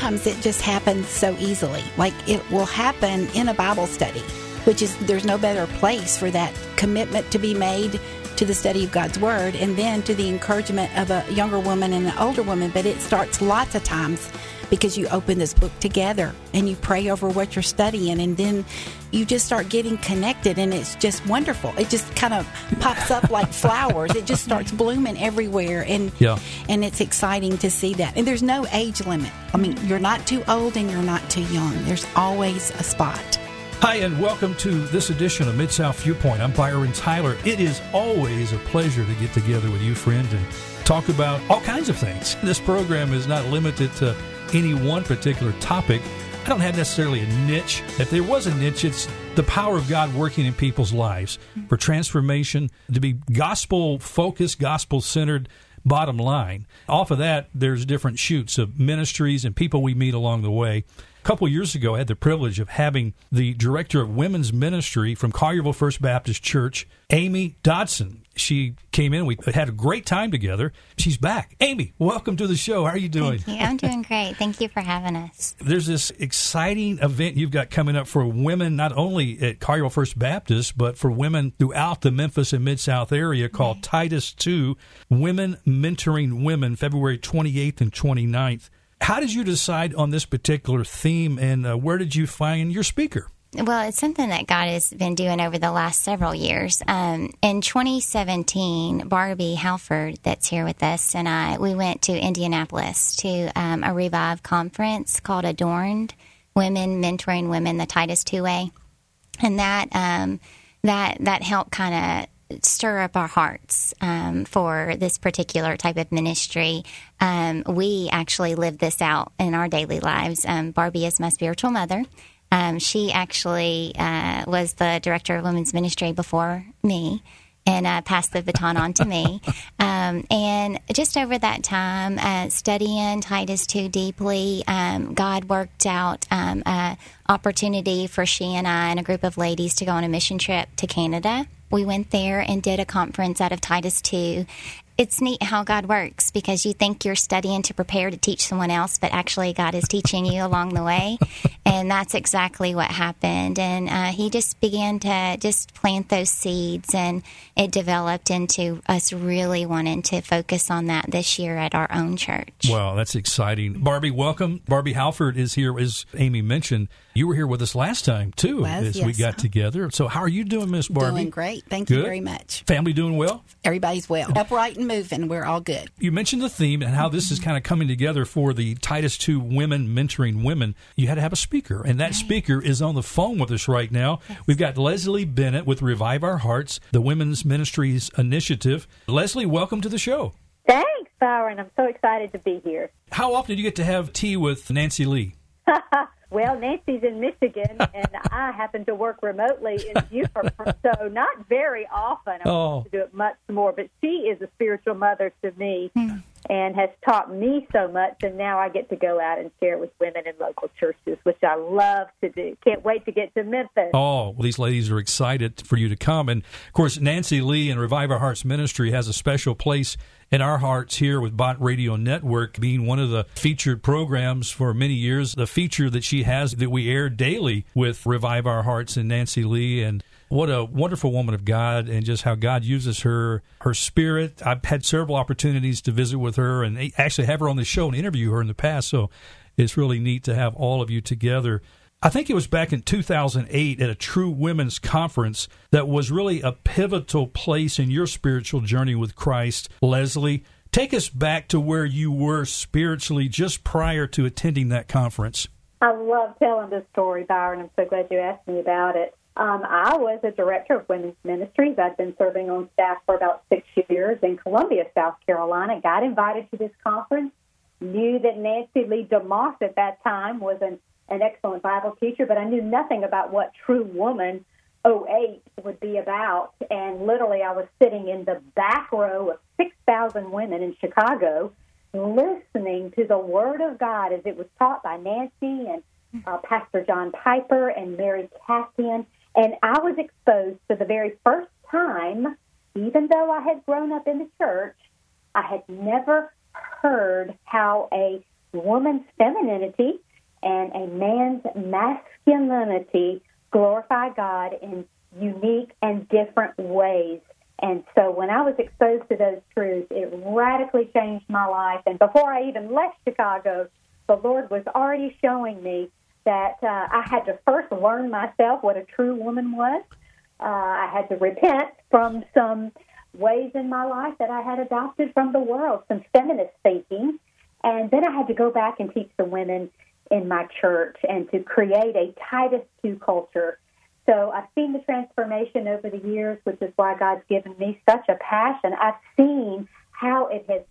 sometimes it just happens so easily. Like it will happen in a Bible study, which is there's no better place for that commitment to be made to the study of God's Word and then to the encouragement of a younger woman and an older woman. But it starts lots of times because you open this book together and you pray over what you're studying and then you just start getting connected and it's just wonderful. It just kind of pops up like flowers. It just starts blooming everywhere and Yeah. and it's exciting to see that. And there's no age limit. I mean, you're not too old and you're not too young. There's always a spot. Hi, and welcome to this edition of Mid South Viewpoint. I'm Byron Tyler. It is always a pleasure to get together with you, friend, and talk about all kinds of things. This program is not limited to any one particular topic. I don't have necessarily a niche. If there was a niche, it's the power of God working in people's lives for transformation, to be gospel focused, gospel centered. Bottom line. Off of that, there's different shoots of ministries and people we meet along the way. A couple years ago, I had the privilege of having the director of women's ministry from Collierville First Baptist Church, Amy Dodson. She came in. We had a great time together. She's back. Amy, welcome to the show. How are you doing? You. I'm doing great. Thank you for having us. There's this exciting event you've got coming up for women, not only at Collierville First Baptist, but for women throughout the Memphis and Mid South area called Titus II Women Mentoring Women, February 28th and 29th. How did you decide on this particular theme, and uh, where did you find your speaker? Well, it's something that God has been doing over the last several years. Um, in 2017, Barbie Halford, that's here with us, and I, we went to Indianapolis to um, a Revive conference called Adorned Women Mentoring Women, the Titus Two Way, And that, um, that, that helped kind of stir up our hearts um, for this particular type of ministry. Um, we actually live this out in our daily lives. Um, Barbie is my spiritual mother. Um, she actually uh, was the director of women's ministry before me and uh, passed the baton on to me. Um, and just over that time, uh, studying Titus 2 deeply, um, God worked out um, an opportunity for she and I and a group of ladies to go on a mission trip to Canada. We went there and did a conference out of Titus 2. It's neat how God works because you think you're studying to prepare to teach someone else, but actually God is teaching you along the way. And that's exactly what happened. And uh, He just began to just plant those seeds, and it developed into us really wanting to focus on that this year at our own church. Wow, that's exciting. Barbie, welcome. Barbie Halford is here, as Amy mentioned. You were here with us last time, too, Was, as we got together. So, how are you doing, Miss Barbie? Doing great. Thank you very much. Family doing well? Everybody's well. Upright and moving. We're all good. You mentioned the theme and how this is kind of coming together for the Titus II Women Mentoring Women. You had to have a speaker, and that speaker is on the phone with us right now. We've got Leslie Bennett with Revive Our Hearts, the Women's Ministries Initiative. Leslie, welcome to the show. Thanks, Byron. I'm so excited to be here. How often do you get to have tea with Nancy Leigh? well, Nancy's in Michigan, and I happen to work remotely in Beaufort, so not very often. I Oh. want to do it much more, but she is a spiritual mother to me hmm. And has taught me so much, and now I get to go out and share with women in local churches, which I love to do. Can't wait to get to Memphis. Oh, well, these ladies are excited for you to come. And of course, Nancy Leigh and Revive Our Hearts Ministry has a special place in our hearts here with Bott Radio Network, being one of the featured programs for many years. The feature that she has that we air daily with Revive Our Hearts and Nancy Leigh. And what a wonderful woman of God and just how God uses her, her spirit. I've had several opportunities to visit with her and actually have her on the show and interview her in the past. So it's really neat to have all of you together. I think it was back in 2008 at a True Women's Conference that was really a pivotal place in your spiritual journey with Christ. Leslie, take us back to where you were spiritually just prior to attending that conference. I love telling this story, Byron. I'm so glad you asked me about it. Um, I was a director of women's ministries. I'd been serving on staff for about six years in Columbia, South Carolina. Got invited to this conference. Knew that Nancy Leigh DeMoss at that time was an, an excellent Bible teacher, but I knew nothing about what True Woman 08 would be about. And literally, I was sitting in the back row of 6,000 women in Chicago listening to the Word of God as it was taught by Nancy and uh, Pastor John Piper and Mary Kassian. And I was exposed for the very first time, even though I had grown up in the church, I had never heard how a woman's femininity and a man's masculinity glorify God in unique and different ways. And so when I was exposed to those truths, it radically changed my life. And before I even left Chicago, the Lord was already showing me that uh, I had to first learn myself what a true woman was. Uh, I had to repent from some ways in my life that I had adopted from the world, some feminist thinking. And then I had to go back and teach the women in my church and to create a Titus 2 culture so I've seen the transformation over the years, which is why God's given me such a passion. I've seen how it has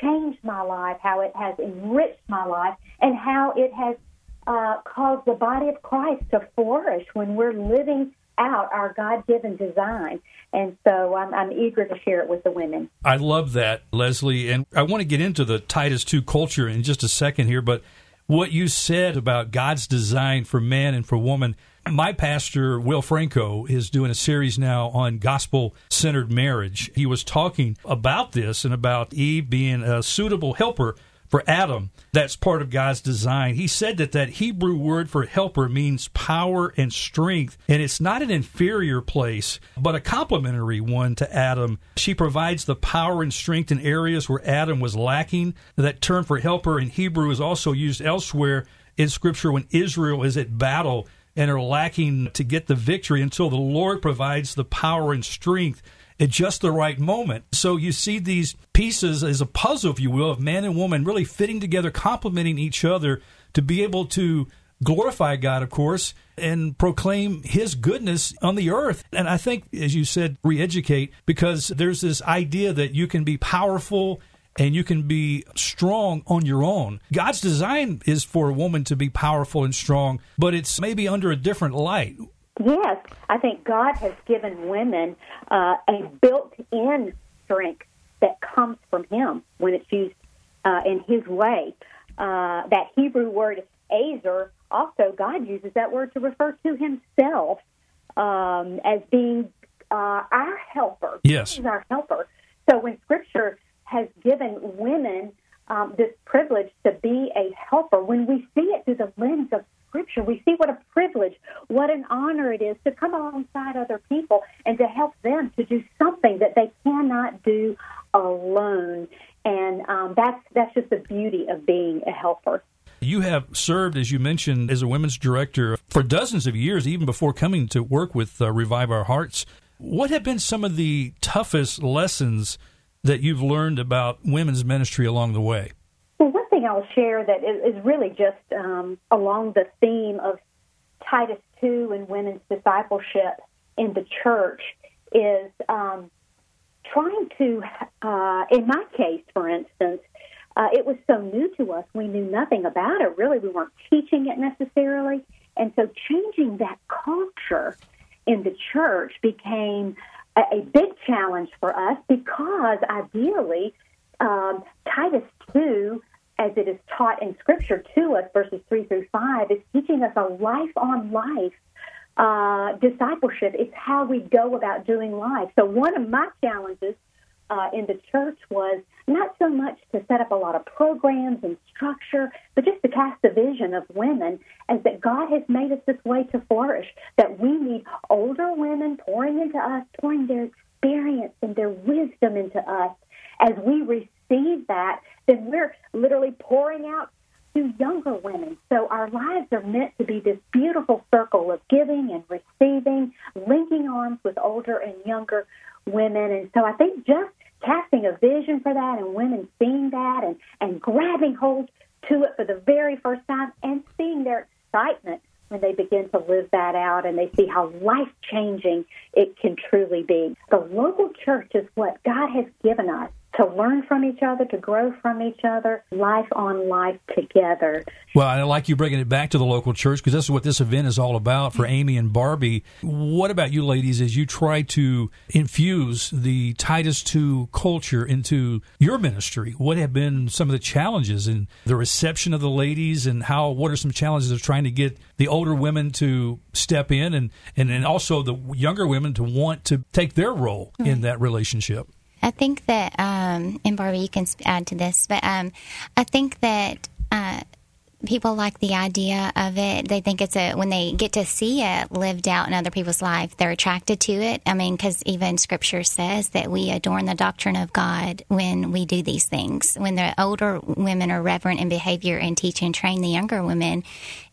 changed my life, how it has enriched my life, and how it has uh, caused the body of Christ to flourish when we're living out our God given design. And so I'm, I'm, eager to share it with the women. I love that, Leslie. And I want to get into the Titus 2 culture in just a second here, but what you said about God's design for man and for woman my pastor, Will Franco, is doing a series now on gospel centered marriage. He was talking about this and about Eve being a suitable helper for Adam. That's part of God's design. He said that that Hebrew word for helper means power and strength, and it's not an inferior place, but a complementary one to Adam. She provides the power and strength in areas where Adam was lacking. That term for helper in Hebrew is also used elsewhere in Scripture when Israel is at battle and are lacking to get the victory until the Lord provides the power and strength at just the right moment. So you see these pieces as a puzzle, if you will, of man and woman really fitting together, complementing each other to be able to glorify God, of course, and proclaim His goodness on the earth. And I think, as you said, re educate, because there's this idea that you can be powerful and you can be strong on your own. God's design is for a woman to be powerful and strong, but it's maybe under a different light. Yes, I think God has given women uh, a built in strength that comes from Him when it's used uh, in His way. Uh, that Hebrew word, ezer, also God uses that word to refer to Himself um, as being uh, our helper. Yes. He's our helper. So when Scripture has given women um, this privilege to be a helper. When we see it through the lens of Scripture, we see what a privilege, what an honor it is to come alongside other people and to help them to do something that they cannot do alone. And um, that's that's just the beauty of being a helper. You have served, as you mentioned, as a women's director for dozens of years, even before coming to work with uh, Revive Our Hearts. What have been some of the toughest lessons that you've learned about women's ministry along the way? Well, one thing I'll share that is, really just um, along the theme of Titus 2 and women's discipleship in the church is um, trying to, uh, in my case, for instance, uh, it was so new to us. We knew nothing about it. Really, we weren't teaching it necessarily. And so changing that culture in the church became a, big challenge for us because ideally, um, Titus 2, as it is taught in Scripture to us, verses 3 through 5, is teaching us a life on life uh, discipleship. It's how we go about doing life. So, one of my challenges uh, in the church was not so much to set up a lot of programs and structure, but just to cast the vision of women as that God has made us this way to flourish, that we need older women pouring into us, pouring their experience and their wisdom into us. As we receive that, then we're literally pouring out to younger women. So our lives are meant to be this beautiful circle of giving and receiving, linking arms with older and younger women. And so I think just casting a vision for that and women seeing that and, and grabbing hold to it for the very first time and seeing their excitement when they begin to live that out and they see how life changing it can truly be. The local church is what God has given us to learn from each other, to grow from each other, life on life together. Well, I like you bringing it back to the local church because this is what this event is all about for Amy and Barbie. What about you ladies as you try to infuse the Titus 2 culture into your ministry? What have been some of the challenges in the reception of the ladies and how, what are some challenges of trying to get the older women to step in and, and, and also the younger women to want to take their role in mm-hmm. that relationship? I think that, um, and Barbie, you can add to this, but um, I think that Uh, people like the idea of it. They think it's a when they get to see it lived out in other people's life, they're attracted to it. I mean, because even Scripture says that we adorn the doctrine of God when we do these things. When the older women are reverent in behavior and teach and train the younger women,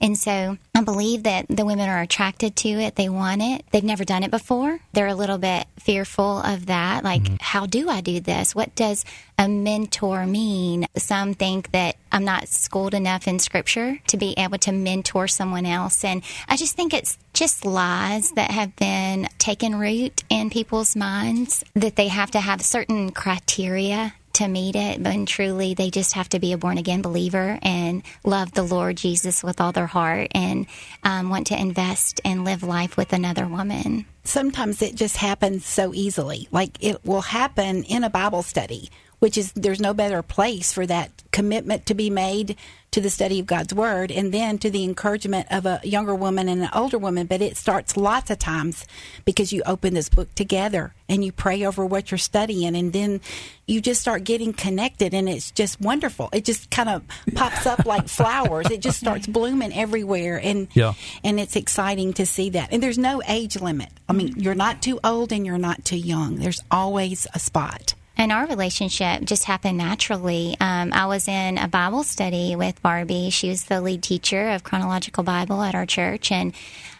and so I believe that the women are attracted to it. They want it. They've never done it before. They're a little bit fearful of that. Like, mm-hmm. how do I do this? What does a mentor mean? Some think that I'm not schooled enough in scripture to be able to mentor someone else. And I just think it's just lies that have been taken root in people's minds that they have to have certain criteria to meet it, but truly they just have to be a born again believer and love the Lord Jesus with all their heart and um, want to invest and live life with another woman. Sometimes it just happens so easily. Like it will happen in a Bible study which is there's no better place for that commitment to be made to the study of God's Word and then to the encouragement of a younger woman and an older woman. But it starts lots of times because you open this book together and you pray over what you're studying and then you just start getting connected and it's just wonderful. It just kind of pops up like flowers. It just starts blooming everywhere and yeah. and it's exciting to see that. And there's no age limit. I mean, you're not too old and you're not too young. There's always a spot. And our relationship just happened naturally. Um, I was in a Bible study with Barbie. She was the lead teacher of chronological Bible at our church, and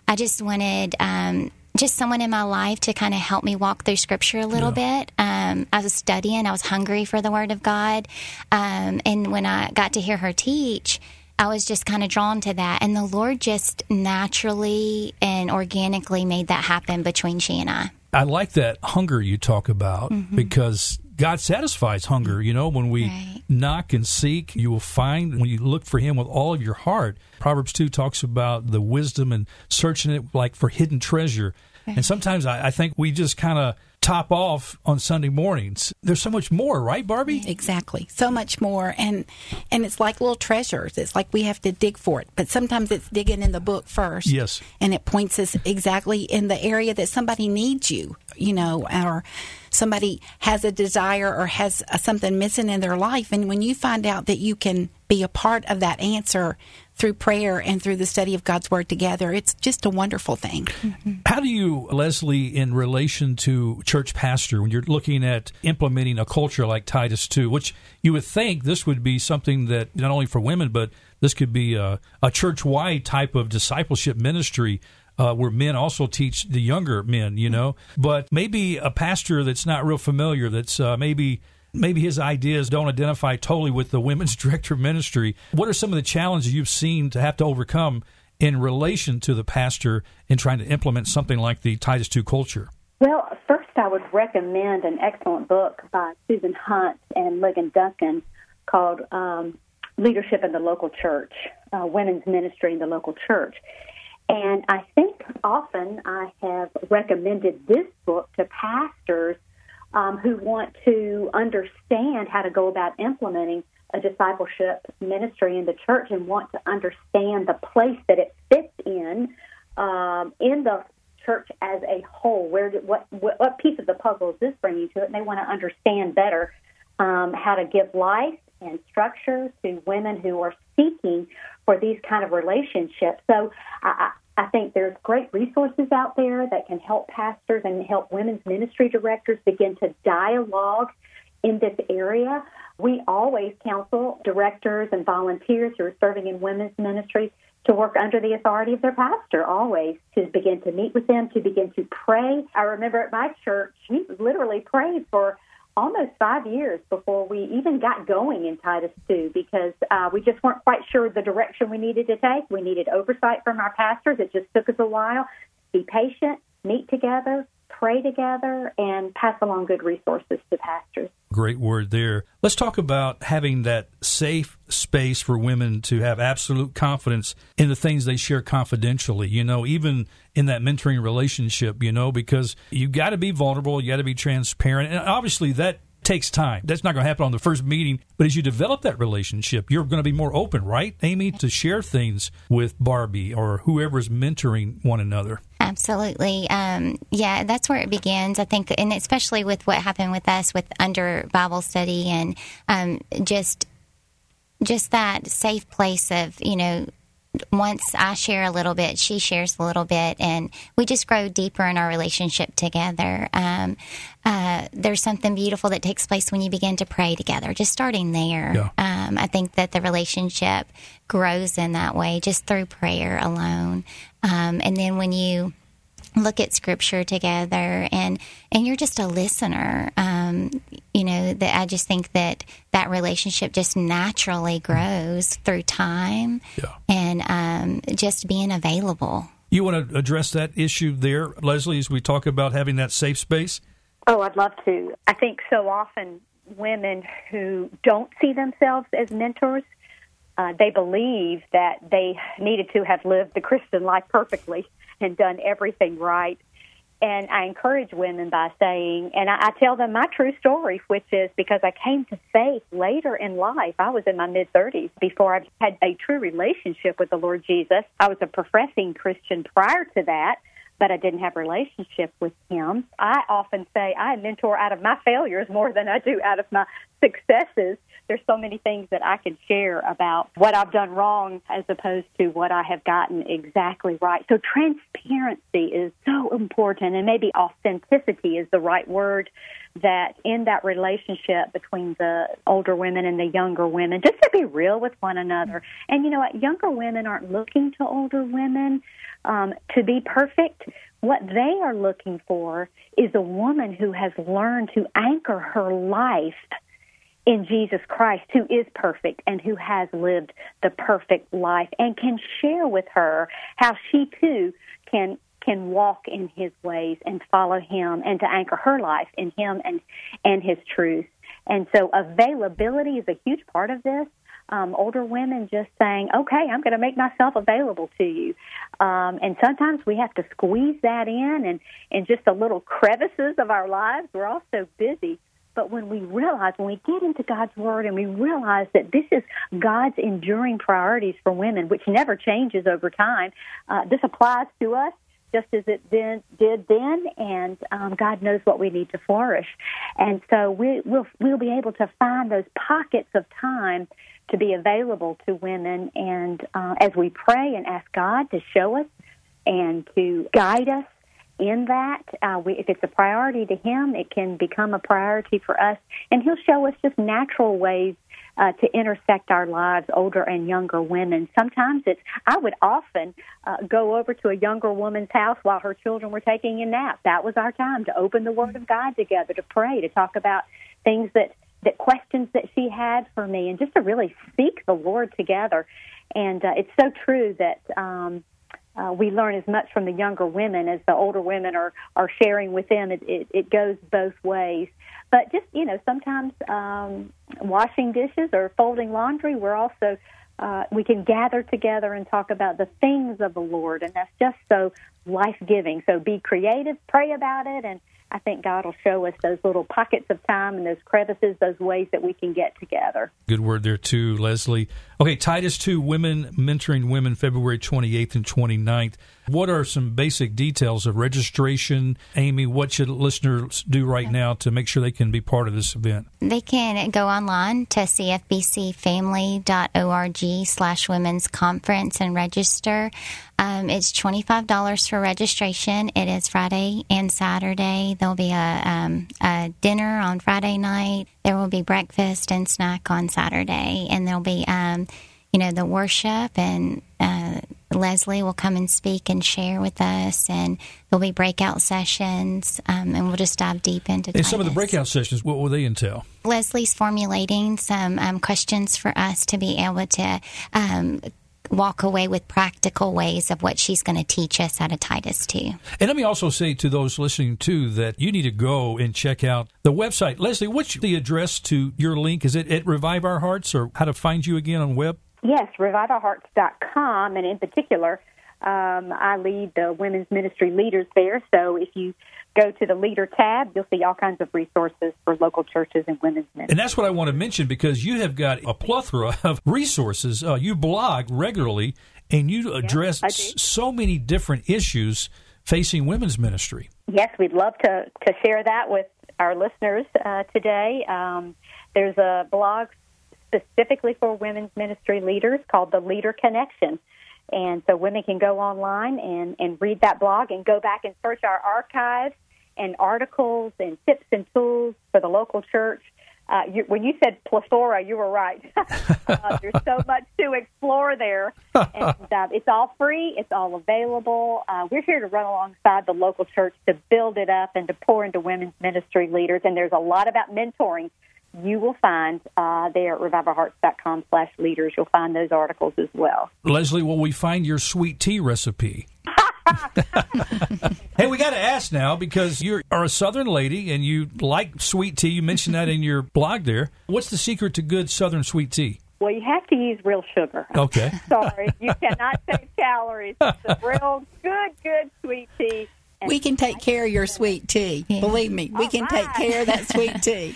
I just wanted um, just someone in my life to kind of help me walk through Scripture a little yeah. bit. Um, I was studying. I was hungry for the Word of God, um, and when I got to hear her teach. I was just kind of drawn to that. And the Lord just naturally and organically made that happen between she and I. I like that hunger you talk about mm-hmm. because God satisfies hunger. You know, when we right. knock and seek, you will find when you look for Him with all of your heart. Proverbs 2 talks about the wisdom and searching it like for hidden treasure. Right. And sometimes I, I think we just kind of top off on Sunday mornings. There's so much more, right, Barbie? Exactly. So much more and and it's like little treasures. It's like we have to dig for it. But sometimes it's digging in the book first. Yes. And it points us exactly in the area that somebody needs you, you know, or somebody has a desire or has something missing in their life and when you find out that you can be a part of that answer through prayer and through the study of God's Word together. It's just a wonderful thing. Mm-hmm. How do you, Leslie, in relation to church pastor, when you're looking at implementing a culture like Titus 2, which you would think this would be something that not only for women, but this could be a, a church wide type of discipleship ministry. Uh, where men also teach the younger men, you know, but maybe a pastor that's not real familiar, that's uh, maybe maybe his ideas don't identify totally with the women's director ministry. What are some of the challenges you've seen to have to overcome in relation to the pastor in trying to implement something like the Titus 2 culture? Well, first, I would recommend an excellent book by Susan Hunt and Ligon Duncan called um, Leadership in the Local Church, uh, Women's Ministry in the Local Church. And I think often I have recommended this book to pastors um, who want to understand how to go about implementing a discipleship ministry in the church and want to understand the place that it fits in um, in the church as a whole. Where what what piece of the puzzle is this bringing to it? And they want to understand better um, how to give life and structure to women who are seeking for these kind of relationships. So I, I think there's great resources out there that can help pastors and help women's ministry directors begin to dialogue in this area. We always counsel directors and volunteers who are serving in women's ministry to work under the authority of their pastor, always to begin to meet with them, to begin to pray. I remember at my church, we literally prayed for almost five years before we even got going in Titus 2 because uh, we just weren't quite sure the direction we needed to take. We needed oversight from our pastors. It just took us a while. Be patient, meet together, pray together, and pass along good resources to pastors. Great word there. Let's talk about having that safe space for women to have absolute confidence in the things they share confidentially. You know, even in that mentoring relationship, you know, because you got to be vulnerable, you got to be transparent. And obviously, that takes time. That's not going to happen on the first meeting. But as you develop that relationship, you're going to be more open, right, Amy, to share things with Barbie or whoever's mentoring one another. Absolutely. Um, yeah, that's where it begins. I think, and especially with what happened with us with under Bible study and um, just just that safe place of, you know, once I share a little bit, she shares a little bit, and we just grow deeper in our relationship together. Um, uh, there's something beautiful that takes place when you begin to pray together, just starting there. Yeah. Um, I think that the relationship grows in that way, just through prayer alone. Um, and then when you look at scripture together and and you're just a listener. Um, you know that i just think that that relationship just naturally grows through time yeah. and um, just being available. You want to address that issue there leslie as we talk about having that safe space? Oh i'd love to. I think so often women who don't see themselves as mentors uh, they believe that they needed to have lived the christian life perfectly and done everything right. And I encourage women by saying, and I, I tell them my true story, which is because I came to faith later in life. I was in my mid 30s before I had a true relationship with the Lord Jesus. I was a professing Christian prior to that but I didn't have a relationship with him. I often say I mentor out of my failures more than I do out of my successes there's so many things that I can share about what I've done wrong as opposed to what I have gotten exactly right. So transparency is so important and maybe authenticity is the right word that in that relationship between the older women and the younger women, just to be real with one another. And you know what? Younger women aren't looking to older women um, to be perfect. What they are looking for is a woman who has learned to anchor her life in Jesus Christ, who is perfect and who has lived the perfect life, and can share with her how she too can can walk in His ways and follow Him, and to anchor her life in Him and and His truth. And so, availability is a huge part of this. Um, older women just saying, "Okay, I'm going to make myself available to you," um, and sometimes we have to squeeze that in, and in just the little crevices of our lives, we're all so busy but when we realize, when we get into God's Word and we realize that this is God's enduring priorities for women, which never changes over time, uh, this applies to us just as it then, did then, and um, God knows what we need to flourish. And so we, we'll, we'll be able to find those pockets of time to be available to women. And uh, as we pray and ask God to show us and to guide us in that. Uh, we, if it's a priority to him, it can become a priority for us, and he'll show us just natural ways uh, to intersect our lives, older and younger women. Sometimes it's, I would often uh, go over to a younger woman's house while her children were taking a nap. That was our time to open the Word of God together, to pray, to talk about things that, that questions that she had for me, and just to really seek the Lord together. And uh, it's so true that, um, uh, we learn as much from the younger women as the older women are are sharing with them. It it, it goes both ways. But just you know, sometimes um, washing dishes or folding laundry, we're also uh, we can gather together and talk about the things of the Lord, and that's just so life giving. So be creative, pray about it, and I think God will show us those little pockets of time and those crevices, those ways that we can get together. Good word there, too, Leslie. Okay, Titus 2, Women Mentoring Women, February 28th and 29th. What are some basic details of registration? Amy, what should listeners do right now to make sure they can be part of this event? They can go online to cfbcfamily.org slash women's conference and register. Um, it's $25 for registration. It is Friday and Saturday. There'll be a, um, a, dinner on Friday night. There will be breakfast and snack on Saturday. And there'll be, um, you know, the worship and uh, Leslie will come and speak and share with us, and there'll be breakout sessions, um, and we'll just dive deep into. And some of the breakout sessions, what will they entail? Leslie's formulating some um, questions for us to be able to um, walk away with practical ways of what she's going to teach us out of Titus 2. And let me also say to those listening too that you need to go and check out the website. Leslie, what's the address to your link? Is it at Revive Our Hearts or how to find you again on web? Yes, reviveourhearts.com. And in particular, um, I lead the women's ministry leaders there. So if you go to the leader tab, you'll see all kinds of resources for local churches and women's ministry. And that's what I want to mention because you have got a plethora of resources. Uh, you blog regularly and you address yes, so many different issues facing women's ministry. Yes, we'd love to, to share that with our listeners uh, today. Um, there's a blog specifically for women's ministry leaders called the Leader Connection. And so women can go online and, and read that blog and go back and search our archives and articles and tips and tools for the local church. Uh, you, when you said plethora, you were right. uh, there's so much to explore there, and uh, it's all free. It's all available. Uh, we're here to run alongside the local church to build it up and to pour into women's ministry leaders. And there's a lot about mentoring you will find uh, there at reviveourhearts.com slash leaders. You'll find those articles as well. Leslie, will we find your sweet tea recipe? hey, we got to ask now because you are a Southern lady and you like sweet tea. You mentioned that in your blog there. What's the secret to good Southern sweet tea? Well, you have to use real sugar. Okay. Sorry, you cannot take calories. It's a real good, good sweet tea. We can take care of your sweet tea. Yeah. Believe me, we All can right. take care of that sweet tea.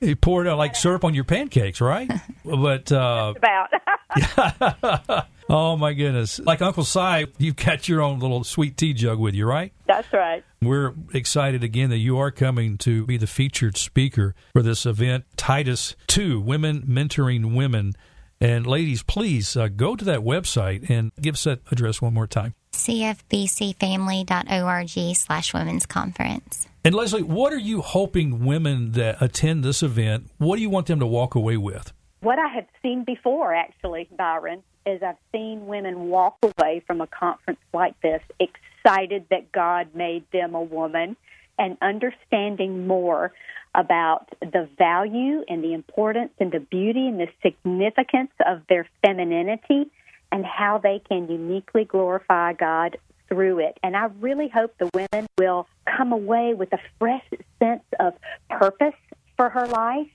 you pour it out like syrup on your pancakes, right? But uh, about. Oh my goodness! Like Uncle Si, you've got your own little sweet tea jug with you, right? That's right. We're excited again that you are coming to be the featured speaker for this event, Titus Two, Women Mentoring Women. And ladies, please uh, go to that website and give us that address one more time. cfbcfamily.org slash women's conference. And Leslie, what are you hoping women that attend this event, what do you want them to walk away with? What I have seen before, actually, Byron, is I've seen women walk away from a conference like this excited that God made them a woman and understanding more about the value and the importance and the beauty and the significance of their femininity and how they can uniquely glorify God through it. And I really hope the women will come away with a fresh sense of purpose for her life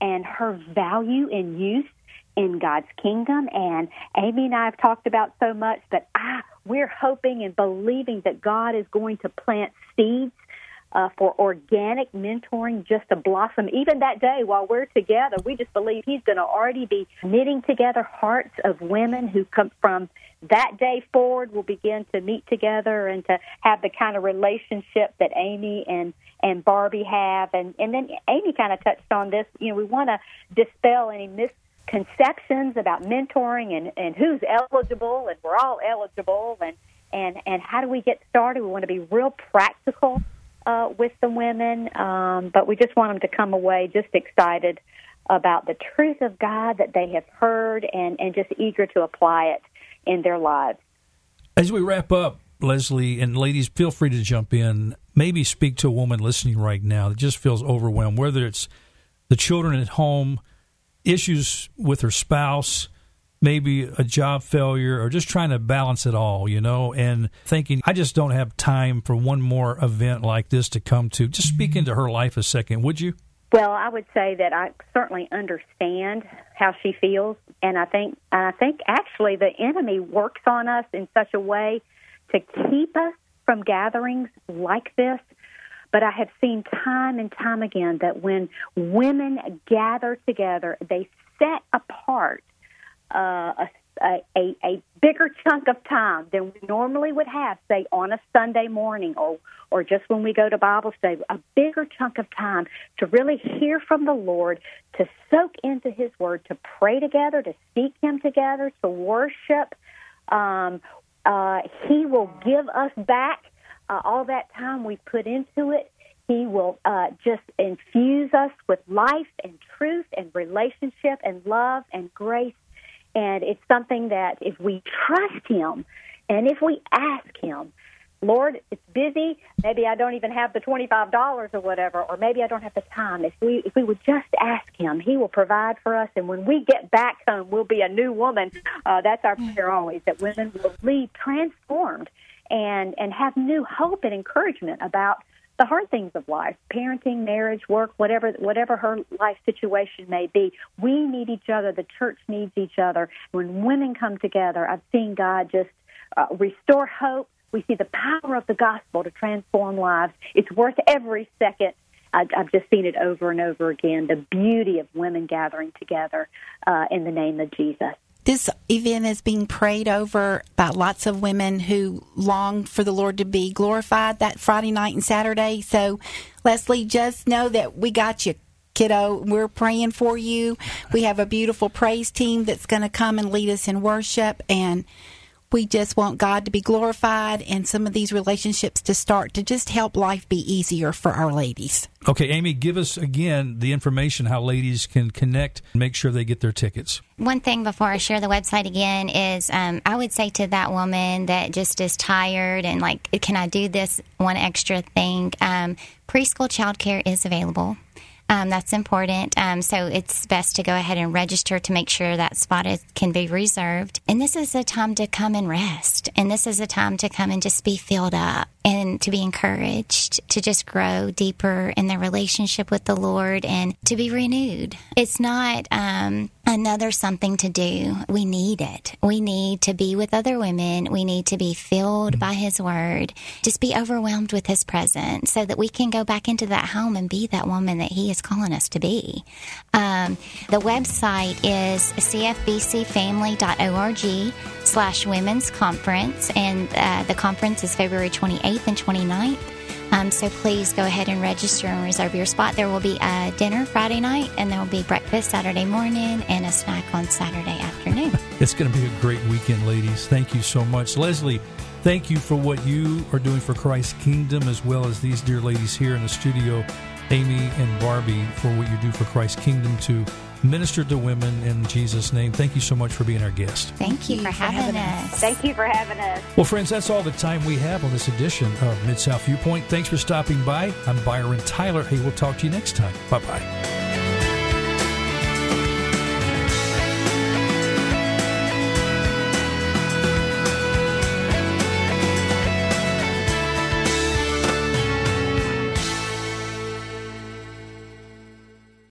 and her value and use in God's kingdom. And Amy and I have talked about so much that ah, we're hoping and believing that God is going to plant seeds uh, for organic mentoring just to blossom. Even that day while we're together, we just believe He's going to already be knitting together hearts of women who come from that day forward will begin to meet together and to have the kind of relationship that Amy and and Barbie have and and then Amy kind of touched on this you know we want to dispel any mis conceptions about mentoring and, and who's eligible, and we're all eligible, and, and, and how do we get started? We want to be real practical uh, with the women, um, but we just want them to come away just excited about the truth of God that they have heard and, and just eager to apply it in their lives. As we wrap up, Leslie, and ladies, feel free to jump in. Maybe speak to a woman listening right now that just feels overwhelmed, whether it's the children at home, issues with her spouse, maybe a job failure, or just trying to balance it all, you know, and thinking, I just don't have time for one more event like this to come to. Just speak into her life a second, would you? Well, I would say that I certainly understand how she feels, and I think I think actually the enemy works on us in such a way to keep us from gatherings like this but I have seen time and time again that when women gather together, they set apart uh, a, a, a bigger chunk of time than we normally would have, say on a Sunday morning or or just when we go to Bible study, a bigger chunk of time to really hear from the Lord, to soak into His Word, to pray together, to seek Him together, to worship. Um, uh, he will give us back uh, all that time we put into it. He will uh, just infuse us with life and truth and relationship and love and grace. And it's something that if we trust Him and if we ask Him, Lord, it's busy. Maybe I don't even have the twenty-five dollars or whatever, or maybe I don't have the time. If we if we would just ask Him, He will provide for us. And when we get back home, we'll be a new woman. Uh, that's our prayer always. That women will leave transformed and and have new hope and encouragement about the hard things of life parenting marriage work whatever whatever her life situation may be. We need each other. The church needs each other. When women come together i've seen god just uh, restore hope. We see the power of the gospel to transform lives. It's worth every second. I've just seen it over and over again. The beauty of women gathering together uh, in the name of Jesus. This event is being prayed over by lots of women who long for the Lord to be glorified that Friday night and Saturday. So, Leslie, just know that we got you kiddo. We're praying for you. We have a beautiful praise team that's going to come and lead us in worship and we just want God to be glorified and some of these relationships to start to just help life be easier for our ladies. Okay, Amy, give us again the information how ladies can connect and make sure they get their tickets. One thing before I share the website again is um, I would say to that woman that just is tired and like, can I do this one extra thing? Um, preschool childcare is available. Um, that's important. Um, so it's best to go ahead and register to make sure that spot is, can be reserved. And this is a time to come and rest. And this is a time to come and just be filled up and to be encouraged to just grow deeper in their relationship with the Lord and to be renewed. It's not um, another something to do. We need it. We need to be with other women. We need to be filled by His Word. Just be overwhelmed with His presence so that we can go back into that home and be that woman that He is calling us to be. Um, the website is cfbcfamily.org slash women's conference, and uh, the conference is February 28th and 29th. Um, so please go ahead and register and reserve your spot. There will be a dinner Friday night, and there will be breakfast Saturday morning and a snack on Saturday afternoon. It's going to be a great weekend, ladies. Thank you so much. Leslie, thank you for what you are doing for Christ's kingdom, as well as these dear ladies here in the studio, Amy and Barbie, for what you do for Christ's kingdom to minister to women in Jesus' name. Thank you so much for being our guest. Thank you, for, having, us. Thank you for having us. Well, friends, that's all the time we have on this edition of Mid South Viewpoint. Thanks for stopping by. I'm Byron Tyler. Hey, we'll talk to you next time. Bye bye.